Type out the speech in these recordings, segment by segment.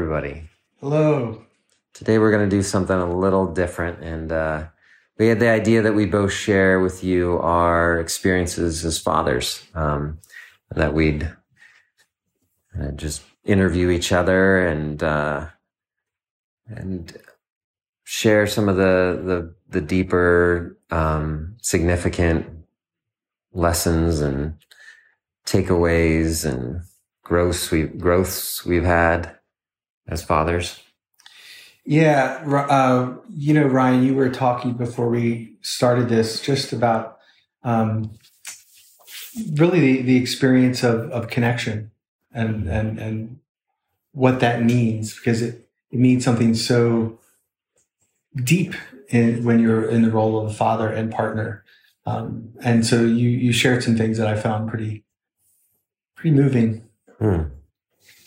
everybody. Hello. Today we're going to do something a little different. And uh, we had the idea that we both share with you our experiences as fathers, um, that we'd uh, just interview each other and, uh, and share some of the, the, the deeper, um, significant lessons and takeaways and growths we growths we've had as fathers. Yeah, uh, you know, Ryan, you were talking before we started this just about um, really the, the experience of, of connection and and and what that means because it, it means something so deep in, when you're in the role of a father and partner. Um, and so you you shared some things that I found pretty pretty moving. Hmm.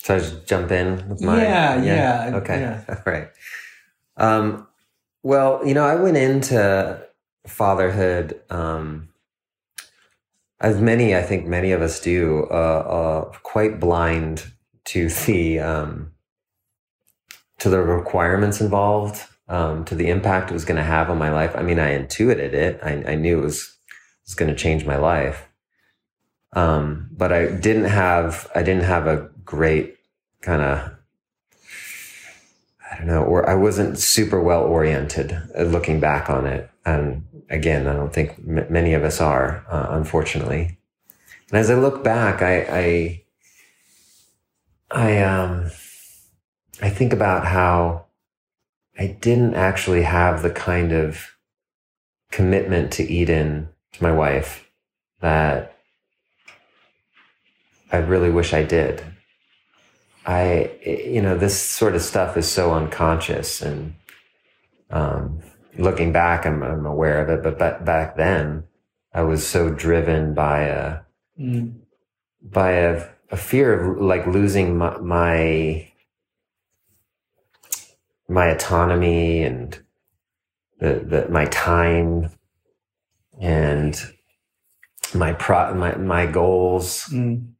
So I just jump in with my yeah yeah, yeah okay yeah. all right. Um, well, you know, I went into fatherhood um, as many, I think, many of us do, uh, uh, quite blind to the um, to the requirements involved, um, to the impact it was going to have on my life. I mean, I intuited it. I, I knew it was was going to change my life. Um, but I didn't have I didn't have a great kind of I don't know, or I wasn't super well oriented uh, looking back on it. And again, I don't think m- many of us are, uh, unfortunately. And as I look back, I, I, I, um, I think about how I didn't actually have the kind of commitment to Eden, to my wife, that I really wish I did. I, you know, this sort of stuff is so unconscious and, um, looking back, I'm, I'm aware of it, but, but back then I was so driven by a, Mm. by a, a fear of like losing my, my, my autonomy and the, the, my time and my pro, my, my goals. Mm.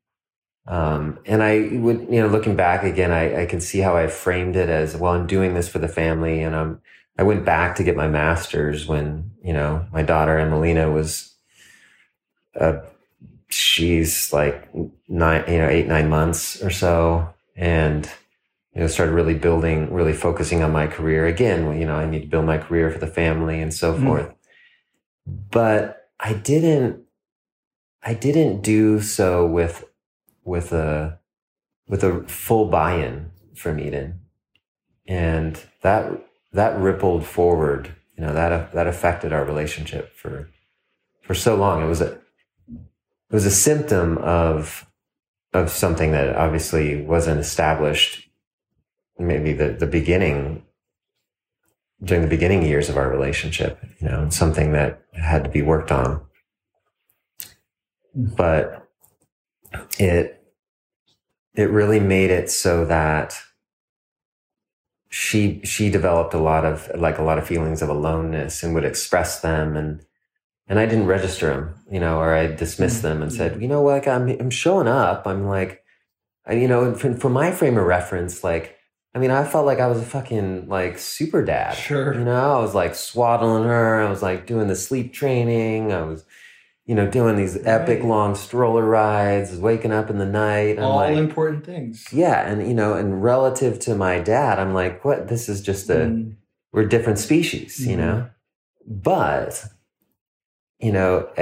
Um, and I would, you know, looking back again, I, I can see how I framed it as, well, I'm doing this for the family. And I'm, I went back to get my master's when, you know, my daughter Emelina was, uh, she's like nine, you know, eight, nine months or so. And, you know, started really building, really focusing on my career again. You know, I need to build my career for the family and so Mm. forth. But I didn't, I didn't do so with with a with a full buy-in from Eden, and that that rippled forward. You know that that affected our relationship for for so long. It was a it was a symptom of of something that obviously wasn't established. Maybe the the beginning during the beginning years of our relationship. You know, something that had to be worked on, but it it really made it so that she she developed a lot of like a lot of feelings of aloneness and would express them and and I didn't register them, you know, or I dismissed mm-hmm. them and said, mm-hmm. you know, like I'm I'm showing up. I'm like, I, you know, from, from my frame of reference, like, I mean, I felt like I was a fucking like super dad. Sure. You know, I was like swaddling her. I was like doing the sleep training. I was, you know, doing these epic Right. long stroller rides, waking up in the night. I'm All like, important things. yeah. And, you know, and relative to my dad, I'm like, what? This is just a, Mm. we're different species, you Mhm. know? But, you know, I,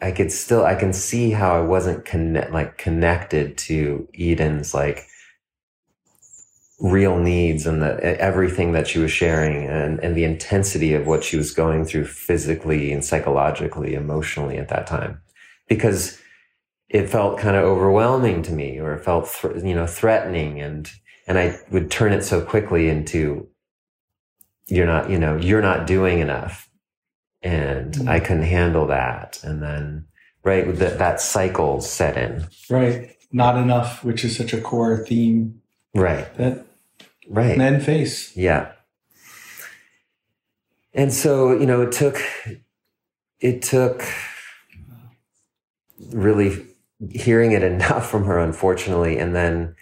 I, I could still, I can see how I wasn't connect, like connected to Eden's like real needs and the, everything that she was sharing and, and the intensity of what she was going through physically and psychologically, emotionally at that time. Because it felt kind of overwhelming to me or it felt, thr you know, threatening and, and I would turn it so quickly into, you're not, you know, you're not doing enough. And Mm. I couldn't handle that. And then, right, with that, that cycle set in. Right. Not enough, which is such a core theme Right, that right. men face. Yeah. And so, you know, it took, it took really hearing it enough from her, unfortunately. And then,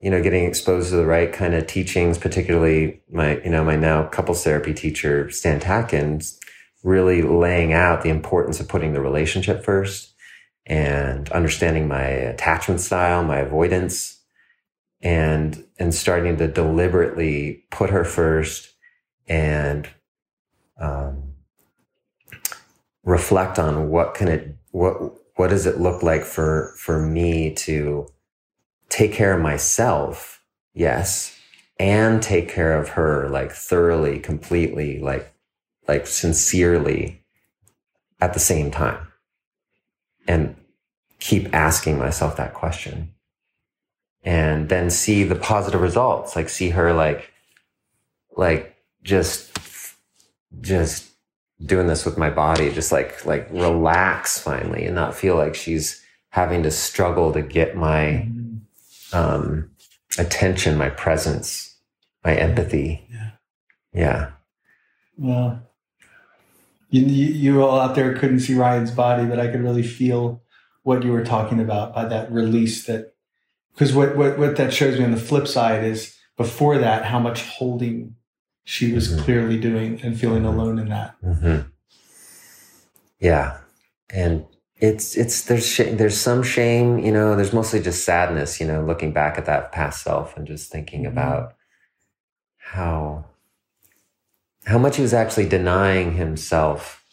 you know, getting exposed to the right kind of teachings, particularly my, you know, my now couples therapy teacher, Stan Tatkin, really laying out the importance of putting the relationship first and understanding my attachment style, my avoidance, and and starting to deliberately put her first and um, reflect on what can it what what does it look like for for me to take care of myself yes and take care of her like thoroughly completely like like sincerely at the same time. And keep asking myself that question and then see the positive results like see her like like just just doing this with my body just like like relax finally and not feel like she's having to struggle to get my mm-hmm. um attention my presence my empathy. Yeah. Yeah. Well you, you all out there couldn't see Ryan's body, but I could really feel what you were talking about by that release that, because what, what, what that shows me on the flip side is before that, how much holding she was mm-hmm. clearly doing and feeling alone in that. Mm-hmm. Yeah. And it's, it's, there's, sh- there's some shame, you know, there's mostly just sadness, you know, looking back at that past self and just thinking mm-hmm. about how, how much he was actually denying himself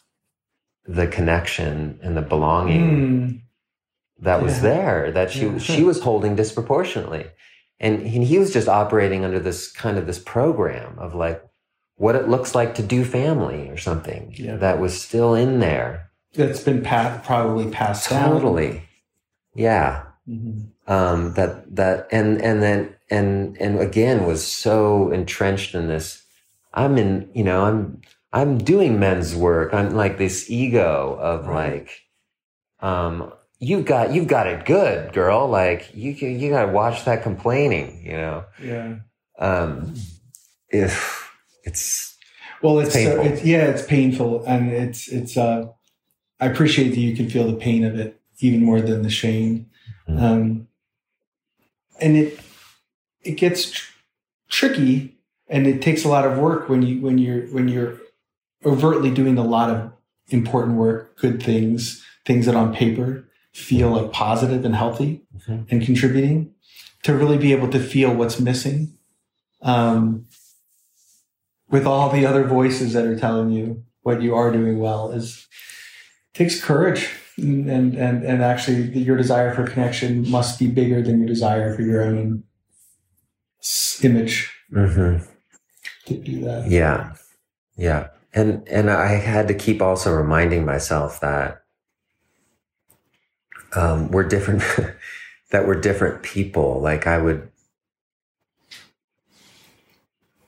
the connection and the belonging mm. That was there that she she was holding disproportionately and he, he was just operating under this kind of this program of like what it looks like to do family or something yeah. that was still in there that's been pat, probably passed totally down. yeah mm-hmm. um, that that and and then and and again was so entrenched in this I'm in, you know, I'm, I'm doing men's work. I'm like this ego of right. like, um, you've got, you've got it good, girl. Like you, you got to watch that complaining, you know? Yeah. Um, if it's, well, it's, uh, it's, yeah, it's painful. And it's, it's, uh, I appreciate that you can feel the pain of it even more than the shame. Mm-hmm. Um, and it, it gets tr- tricky and it takes a lot of work when you when you're when you're overtly doing a lot of important work, good things, things that on paper feel like positive and healthy mm-hmm. and contributing, to really be able to feel what's missing. Um, with all the other voices that are telling you what you are doing well is takes courage and and and actually your desire for connection must be bigger than your desire for your own image mm-hmm to do that. Yeah. Yeah. And and I had to keep also reminding myself that um, we're different that we're different people. Like I would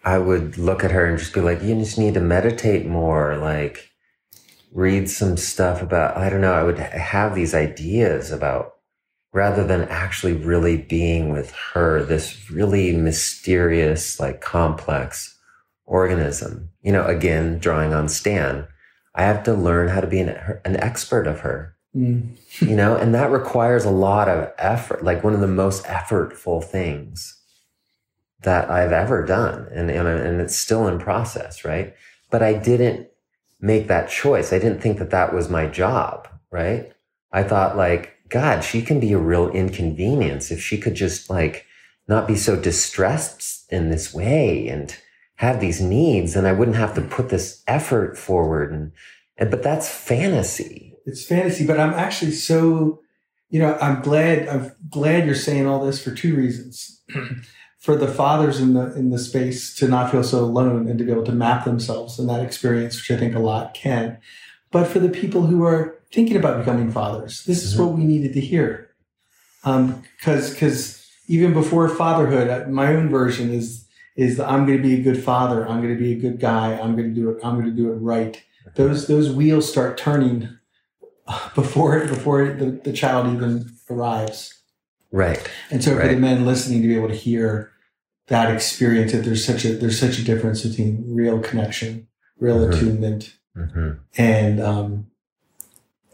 I would look at her and just be like, you just need to meditate more, like read some stuff about I don't know, I would have these ideas about rather than actually really being with her, this really mysterious, like complex organism. You know, again, drawing on Stan, I have to learn how to be an, an expert of her. Mm. you know, and that requires a lot of effort, like one of the most effortful things that I've ever done. And, and, and it's still in process, right? But I didn't make that choice. I didn't think that that was my job, right? I thought like, God, she can be a real inconvenience if she could just like not be so distressed in this way and, have these needs and I wouldn't have to put this effort forward. And, and, but that's fantasy. It's fantasy, but I'm actually so, you know, I'm glad, I'm glad you're saying all this for two reasons. for the fathers in the, in the space to not feel so alone and to be able to map themselves in that experience, which I think a lot can. But for the people who are thinking about becoming fathers, this is mm-hmm. what we needed to hear. Um, cause, cause even before fatherhood, my own version is is that I'm going to be a good father. I'm going to be a good guy. I'm going to do it. I'm going to do it right. Those those wheels start turning before before the, the child even arrives. Right. And so right. for the men listening to be able to hear that experience that there's such a there's such a difference between real connection, real mm-hmm. attunement, mm-hmm. and um,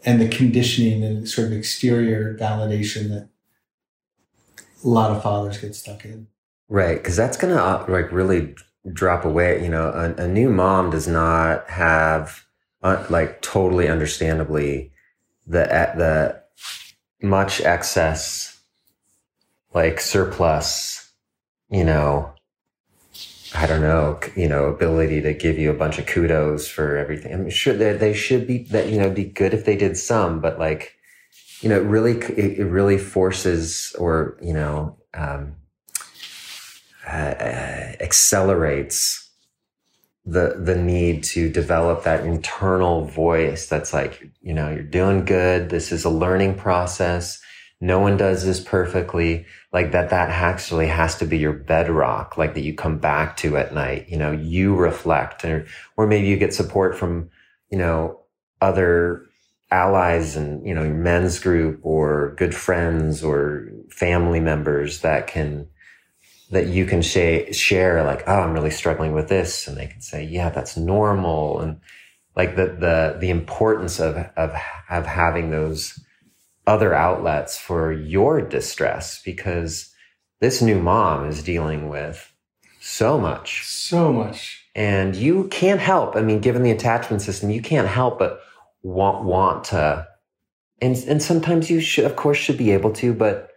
and the conditioning and sort of exterior validation that a lot of fathers get stuck in. Right, because that's gonna uh, like really drop away. You know, a, a new mom does not have uh, like totally understandably the the much excess like surplus you know i don't know you know ability to give you a bunch of kudos for everything. I'm sure that they should be that you know be good if they did some but like you know it really it, really forces or you know um, uh, uh accelerates the the need to develop that internal voice that's like you know you're doing good. This is a learning process. No one does this perfectly. Like that that actually has to be your bedrock like that you come back to at night you know you reflect or or maybe you get support from you know other allies and you know your men's group or good friends or family members that can that you can sh- share like, oh, I'm really struggling with this. And they can say, yeah, that's normal. And like the, the, the importance of, of, of having those other outlets for your distress because this new mom is dealing with so much. So much. And you can't help. I mean, given the attachment system, you can't help but want, want to, and, and sometimes you should, of course, should be able to, but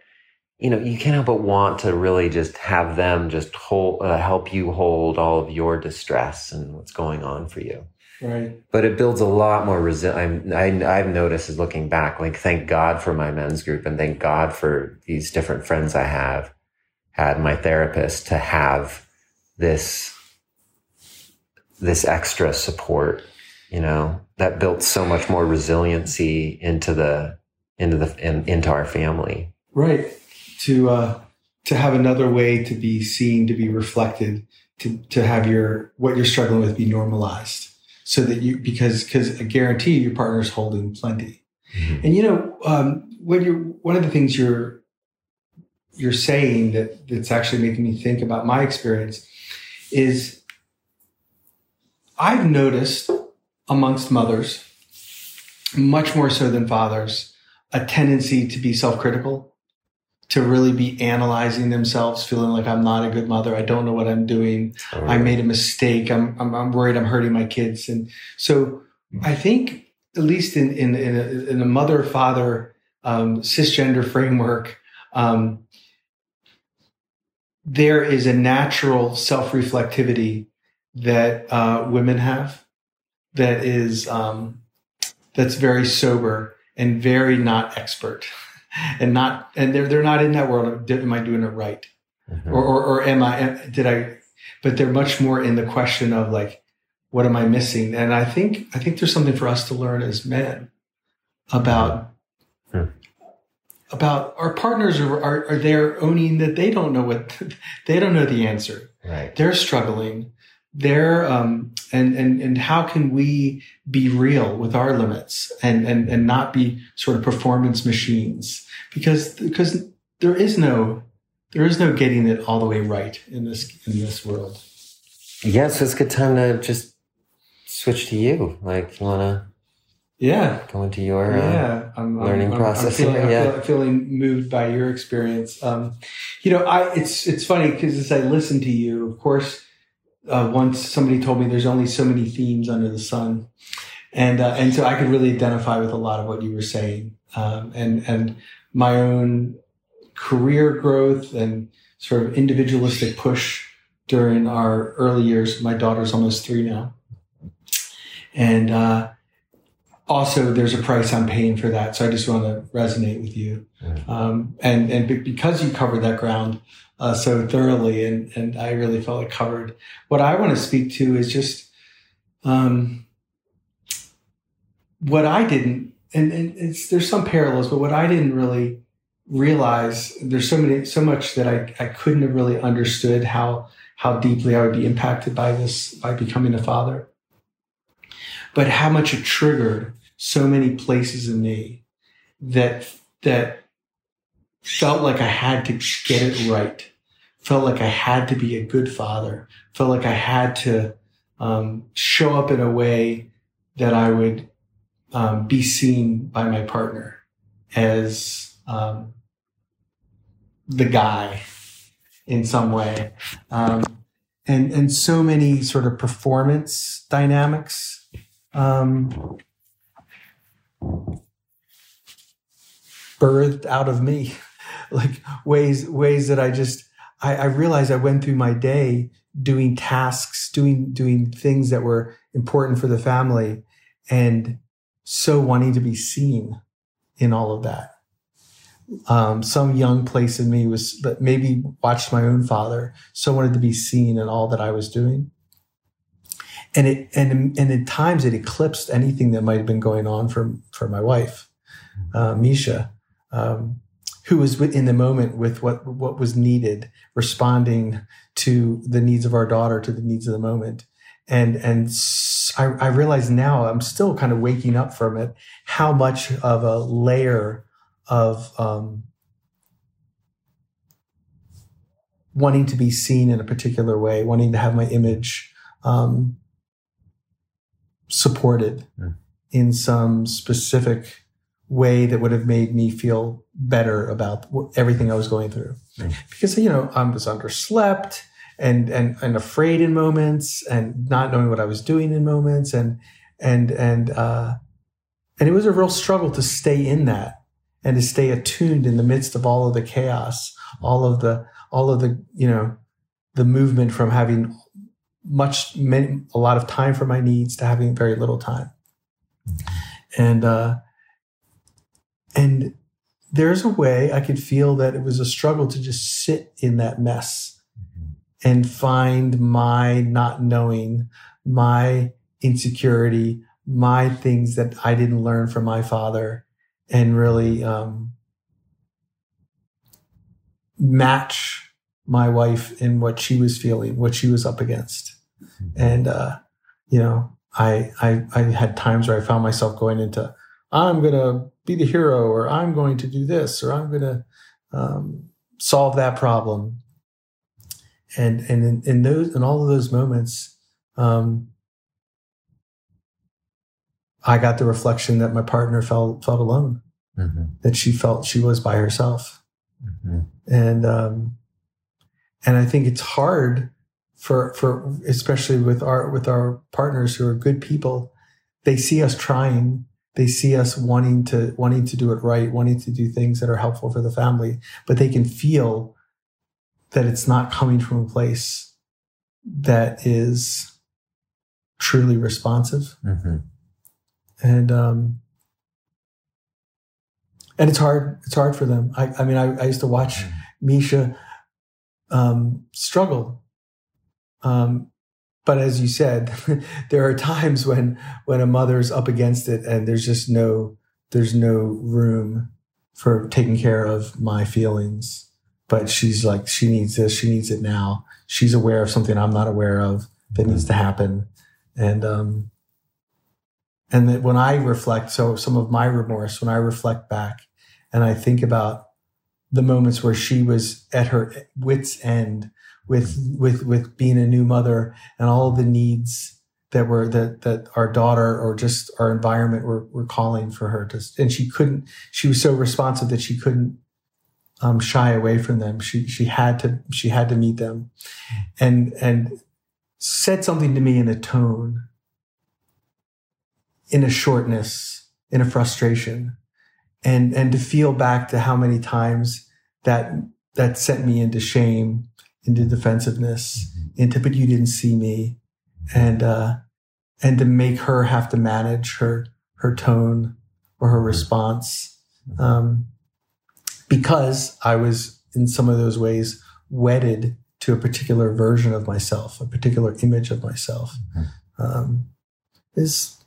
you know, you can't help but want to really just have them just hold, uh, help you hold all of your distress and what's going on for you. Right. But it builds a lot more resilience. I, I've noticed is looking back, like, thank God for my men's group and thank God for these different friends I have had my therapist to have this, this extra support, you know, that built so much more resiliency into the, into the, in, into our family. Right to uh, to have another way to be seen, to be reflected, to to have your what you're struggling with be normalized, so that you because because I guarantee your partner's holding plenty. Mm-hmm. And you know, um, when you're one of the things you're you're saying that that's actually making me think about my experience is I've noticed amongst mothers, much more so than fathers, a tendency to be self-critical to really be analyzing themselves, feeling like I'm not a good mother. I don't know what I'm doing. Oh, I made a mistake. I'm, I'm, I'm, worried I'm hurting my kids. And so I think, at least in, in, in, a, in a mother father um, cisgender framework, um, there is a natural self reflectivity that uh, women have that is um, that's very sober and very not expert and not and they're they're not in that world. Am I doing it right, mm-hmm. or, or or am I did I? But they're much more in the question of like, what am I missing? And I think I think there's something for us to learn as men about. Mm-hmm. About our partners are, are, are there owning that they don't know what they don't know the answer. Right. They're struggling there um, and and and how can we be real with our limits and and and not be sort of performance machines. Because because there is no there is no getting it all the way right in this in this world. Yes it's a good time to just switch to you. Like you want to yeah. go into your uh, yeah I'm, learning I'm, process I'm feeling, yeah. I'm feeling moved by your experience. Um, you know i it's it's funny because as i listen to you of course uh, once somebody told me there's only so many themes under the sun, and uh, and so I could really identify with a lot of what you were saying, um, and and my own career growth and sort of individualistic push during our early years. My daughter's almost three now, and uh, also there's a price I'm paying for that. So I just want to resonate with you, um, and and because you covered that ground uh, so thoroughly, and and I really felt like covered. What I want to speak to is just um, what I didn't, and, and it's there's some parallels, but what I didn't really realize there's so many so much that I, I couldn't have really understood how how deeply I would be impacted by this by becoming a father. But how much it triggered so many places in me that that felt like I had to get it right felt like I had to be a good father, felt like I had to um, show up in a way that I would um, be seen by my partner as um, the guy in some way. Um, and, and so many sort of performance dynamics. Um, birthed out of me, like ways ways that I just I, I realized I went through my day doing tasks, doing doing things that were important for the family, and so wanting to be seen in all of that. Um, some young place in me was that maybe watched my own father, so wanted to be seen in all that I was doing. And it and and at times it eclipsed anything that might have been going on for for my wife, uh, Misha, um, who was in the moment with what what was needed, responding to the needs of our daughter, to the needs of the moment, and and I, I realize now I'm still kind of waking up from it how much of a layer of um, wanting to be seen in a particular way, wanting to have my image um, supported mm. in some specific way that would have made me feel better about everything I was going through. Mm. Because you know I was underslept and and and afraid in moments and not knowing what I was doing in moments and and and uh, and it was a real struggle to stay in that and to stay attuned in the midst of all of the chaos, all of the all of the you know the movement from having much many, a lot of time for my needs to having very little time, and uh, and there's a way I could feel that it was a struggle to just sit in that mess and find my not knowing, my insecurity, my things that I didn't learn from my father, and really um, match my wife in what she was feeling, what she was up against. And, uh, you know, I, I, I had times where I found myself going into, I'm going to be the hero, or I'm going to do this, or I'm going to um, solve that problem. And, and in, in those, in all of those moments, um, I got the reflection that my partner felt felt alone, mm-hmm. that she felt she was by herself, mm-hmm. and um, and I think it's hard for for especially with our with our partners who are good people. They see us trying, they see us wanting to wanting to do it right, wanting to do things that are helpful for the family, but they can feel that it's not coming from a place that is truly responsive. Mm-hmm and um, and it's hard. It's hard for them. I, I mean, I, I, used to watch mm. Misha um, struggle, um, but as you said, there are times when when a mother's up against it, and there's just no there's no room for taking care of my feelings. But she's like, she needs this. She needs it now. She's aware of something I'm not aware of that needs to happen, and um, and that when I reflect, so some of my remorse, when I reflect back and I think about the moments where she was at her wits end with with with being a new mother and all the needs that were that that our daughter or just our environment were, were calling for her to and she couldn't she was so responsive that she couldn't um, shy away from them. She she had to she had to meet them. And and said something to me in a tone in a shortness, in a frustration, and and to feel back to how many times that that sent me into shame, into defensiveness, mm-hmm. into but you didn't see me, and uh, and to make her have to manage her her tone or her mm-hmm. response, um, because I was in some of those ways wedded to a particular version of myself, a particular image of myself, mm-hmm. um, is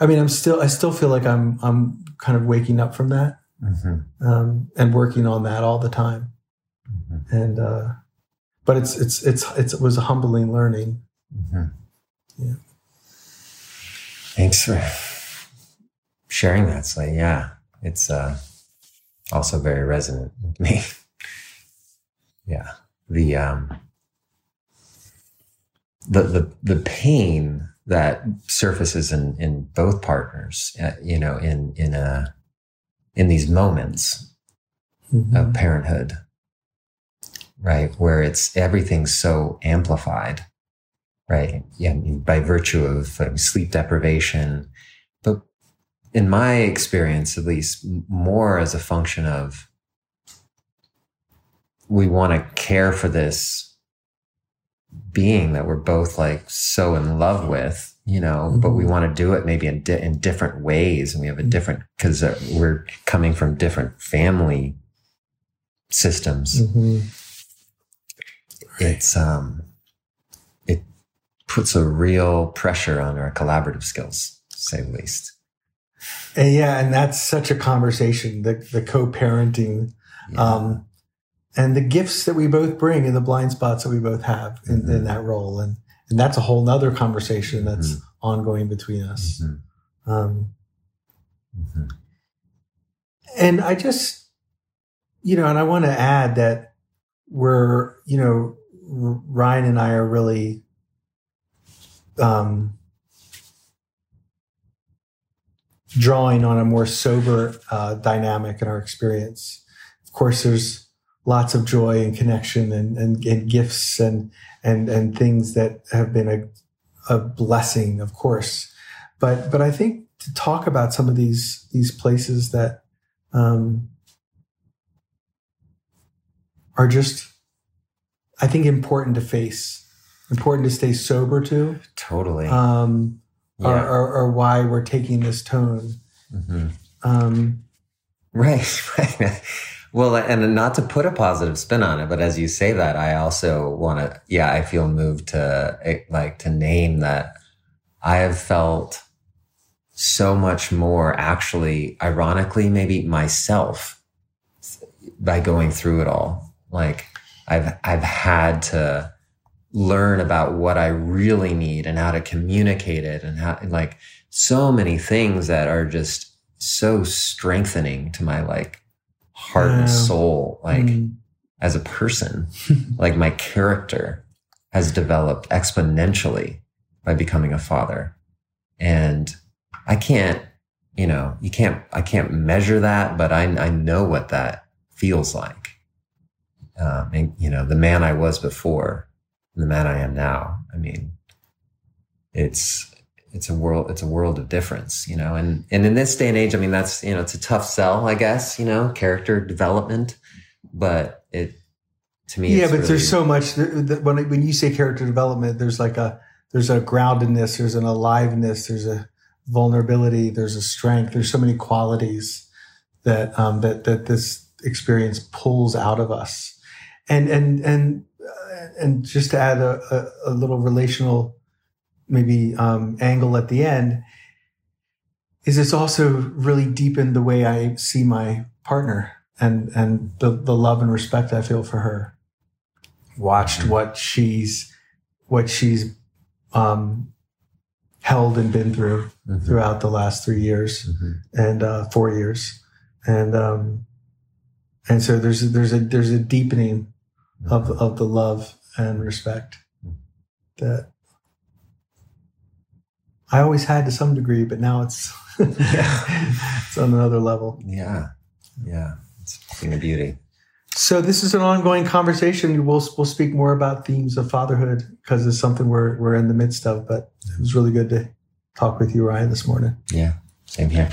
I mean, I'm still, I still feel like I'm, I'm kind of waking up from that mm-hmm. um, and working on that all the time. Mm-hmm. And, uh, but it's, it's, it's, it's, it was a humbling learning. Mm-hmm. Yeah. Thanks for sharing that, Slade. Yeah. It's, uh, also very resonant with me. yeah. The, um, the, the, the pain that surfaces in in both partners uh, you know in in a in these moments mm-hmm. of parenthood right? Where it's everything's so amplified, right? Yeah, by virtue of um, sleep deprivation, but in my experience, at least, more as a function of we want to care for this being that we're both like so in love with, you know, mm-hmm. but we mm-hmm. want to do it maybe in, di- in different ways. And we have a mm-hmm. different, because uh, we're coming from different family systems. Mm-hmm. It's, um, it puts a real pressure on our collaborative skills, say the least. And yeah, and that's such a conversation, the, the co-parenting, yeah. um, and the gifts that we both bring and the blind spots that we both have in, mm-hmm. in that role. And, and that's a whole nother conversation that's mm-hmm. ongoing between us. Mm-hmm. Um, mm-hmm. and I just, you know, and I want to add that we're, you know, Ryan and I are really, um, drawing on a more sober uh, dynamic in our experience. Of course, there's lots of joy and connection and, and, and gifts and, and, and things that have been a, a blessing, of course. But, but I think to talk about some of these, these places that, um, are just, I think, important to face, important to stay sober to. Totally. Um, yeah. or, or, or, why we're taking this tone. Mm-hmm. Um, right, right. Well, and not to put a positive spin on it, but as you say that, I also want to, yeah, I feel moved to eh, like to name that I have felt so much more actually, ironically, maybe myself by going through it all. Like I've, I've had to learn about what I really need and how to communicate it and how, like so many things that are just so strengthening to my like heart yeah. and soul, like mm. as a person, like my character has developed exponentially by becoming a father. And I can't, you know, you can't, I can't measure that, but I, I know what that feels like. Um, and, you know, the man I was before, the man I am now. I mean, it's, it's a world it's a world of difference you know? And and in this day and age i mean that's you know it's a tough sell i guess you know character development. But it to me yeah but really, there's so much that when when you say character development there's like a there's a groundedness there's an aliveness there's a vulnerability there's a strength there's so many qualities that um that that this experience pulls out of us. And and and uh, and just to add a, a, a little relational maybe um, angle at the end is it's also really deepened the way I see my partner and and the, the love and respect I feel for her. Watched mm-hmm. what she's what she's um, held and been through mm-hmm. throughout the last three years mm-hmm. and uh, four years, and um, and so there's a, there's a there's a deepening of mm-hmm. of the love and respect mm-hmm. that I always had to some degree, but now it's yeah. it's on another level. Yeah, yeah, it's a beauty. So this is an ongoing conversation. We'll we'll speak more about themes of fatherhood because it's something we're we're in the midst of. But it was really good to talk with you, Ryan, this morning. Yeah, same here.